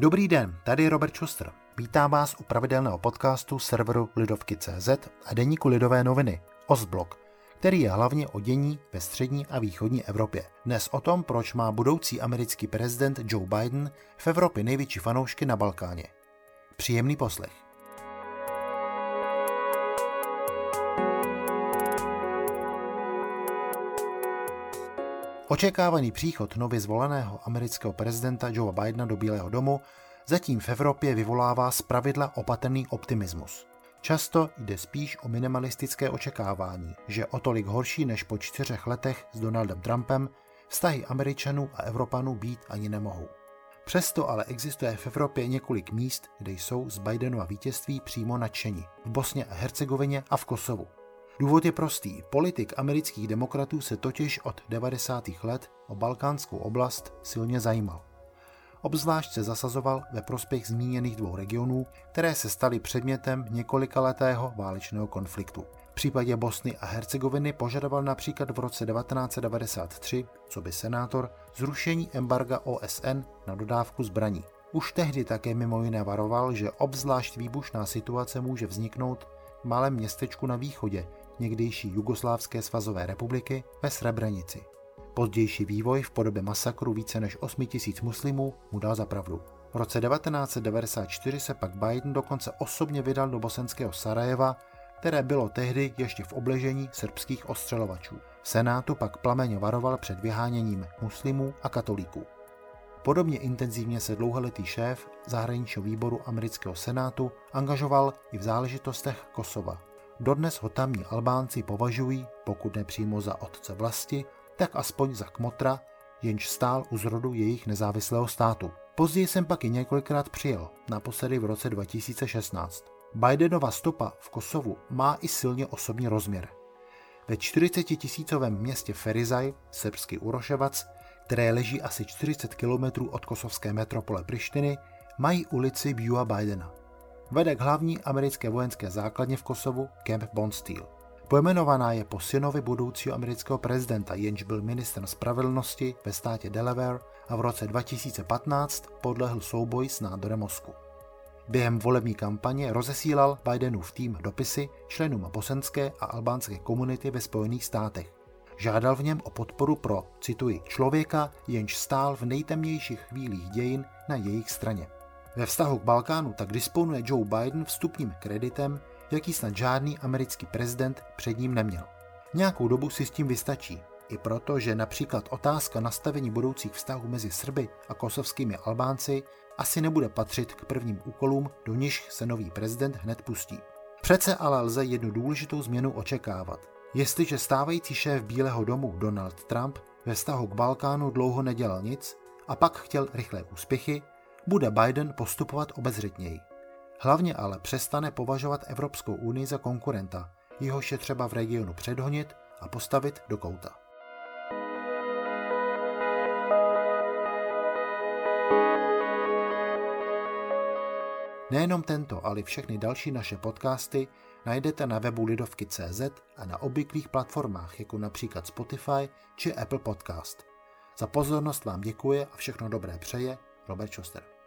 Dobrý den, tady Robert Schuster. Vítám vás u pravidelného podcastu serveru Lidovky.cz a deníku Lidové noviny Ostblok, který je hlavně o dění ve střední a východní Evropě. Dnes o tom, proč má budoucí americký prezident Joe Biden v Evropě největší fanoušky na Balkáně. Příjemný poslech. Očekávaný příchod nově zvoleného amerického prezidenta Joea Bidena do Bílého domu zatím v Evropě vyvolává zpravidla opatrný optimismus. Často jde spíš o minimalistické očekávání, že o tolik horší než po čtyřech letech s Donaldem Trumpem vztahy Američanů a Evropanů být ani nemohou. Přesto ale existuje v Evropě několik míst, kde jsou z Bidenova vítězství přímo nadšení. V Bosně a Hercegovině a v Kosovu. Důvod je prostý. Politik amerických demokratů se totiž od 90. let o balkánskou oblast silně zajímal. Obzvlášť se zasazoval ve prospěch zmíněných dvou regionů, které se staly předmětem několikaletého válečného konfliktu. V případě Bosny a Hercegoviny požadoval například v roce 1993, co by senátor, zrušení embarga OSN na dodávku zbraní. Už tehdy také mimo jiné varoval, že obzvlášť výbušná situace může vzniknout v malém městečku na východě, někdejší Jugoslávské svazové republiky ve Srebrenici. Pozdější vývoj v podobě masakru více než 8 tisíc muslimů mu dal za pravdu. V roce 1994 se pak Biden dokonce osobně vydal do bosenského Sarajeva, které bylo tehdy ještě v obležení srbských ostřelovačů. Senátu pak plameně varoval před vyháněním muslimů a katolíků. Podobně intenzivně se dlouholetý šéf zahraničního výboru amerického senátu angažoval i v záležitostech Kosova. Dodnes ho tamní Albánci považují, pokud ne přímo za otce vlasti, tak aspoň za kmotra, jenž stál u zrodu jejich nezávislého státu. Později jsem pak i několikrát přijel, naposledy v roce 2016. Bidenova stopa v Kosovu má i silně osobní rozměr. Ve 40 tisícovém městě Ferizaj, srbský Uroševac, které leží asi 40 km od kosovské metropole Prištiny, mají ulici Bua Bidena vede k hlavní americké vojenské základně v Kosovu Camp Bondsteel. Pojmenovaná je po synovi budoucího amerického prezidenta, jenž byl ministrem spravedlnosti ve státě Delaware a v roce 2015 podlehl souboj s nádorem mozku. Během volební kampaně rozesílal Bidenův tým dopisy členům bosenské a albánské komunity ve Spojených státech. Žádal v něm o podporu pro, cituji, člověka, jenž stál v nejtemnějších chvílích dějin na jejich straně. Ve vztahu k Balkánu tak disponuje Joe Biden vstupním kreditem, jaký snad žádný americký prezident před ním neměl. Nějakou dobu si s tím vystačí, i proto, že například otázka nastavení budoucích vztahů mezi Srby a kosovskými Albánci asi nebude patřit k prvním úkolům, do nichž se nový prezident hned pustí. Přece ale lze jednu důležitou změnu očekávat. Jestliže stávající šéf Bílého domu Donald Trump ve vztahu k Balkánu dlouho nedělal nic a pak chtěl rychlé úspěchy, bude Biden postupovat obezřetněji. Hlavně ale přestane považovat Evropskou unii za konkurenta, jehož je třeba v regionu předhonit a postavit do kouta. Nejenom tento, ale i všechny další naše podcasty najdete na webu Lidovky.cz a na obvyklých platformách, jako například Spotify či Apple Podcast. Za pozornost vám děkuje a všechno dobré přeje Robert Schuster.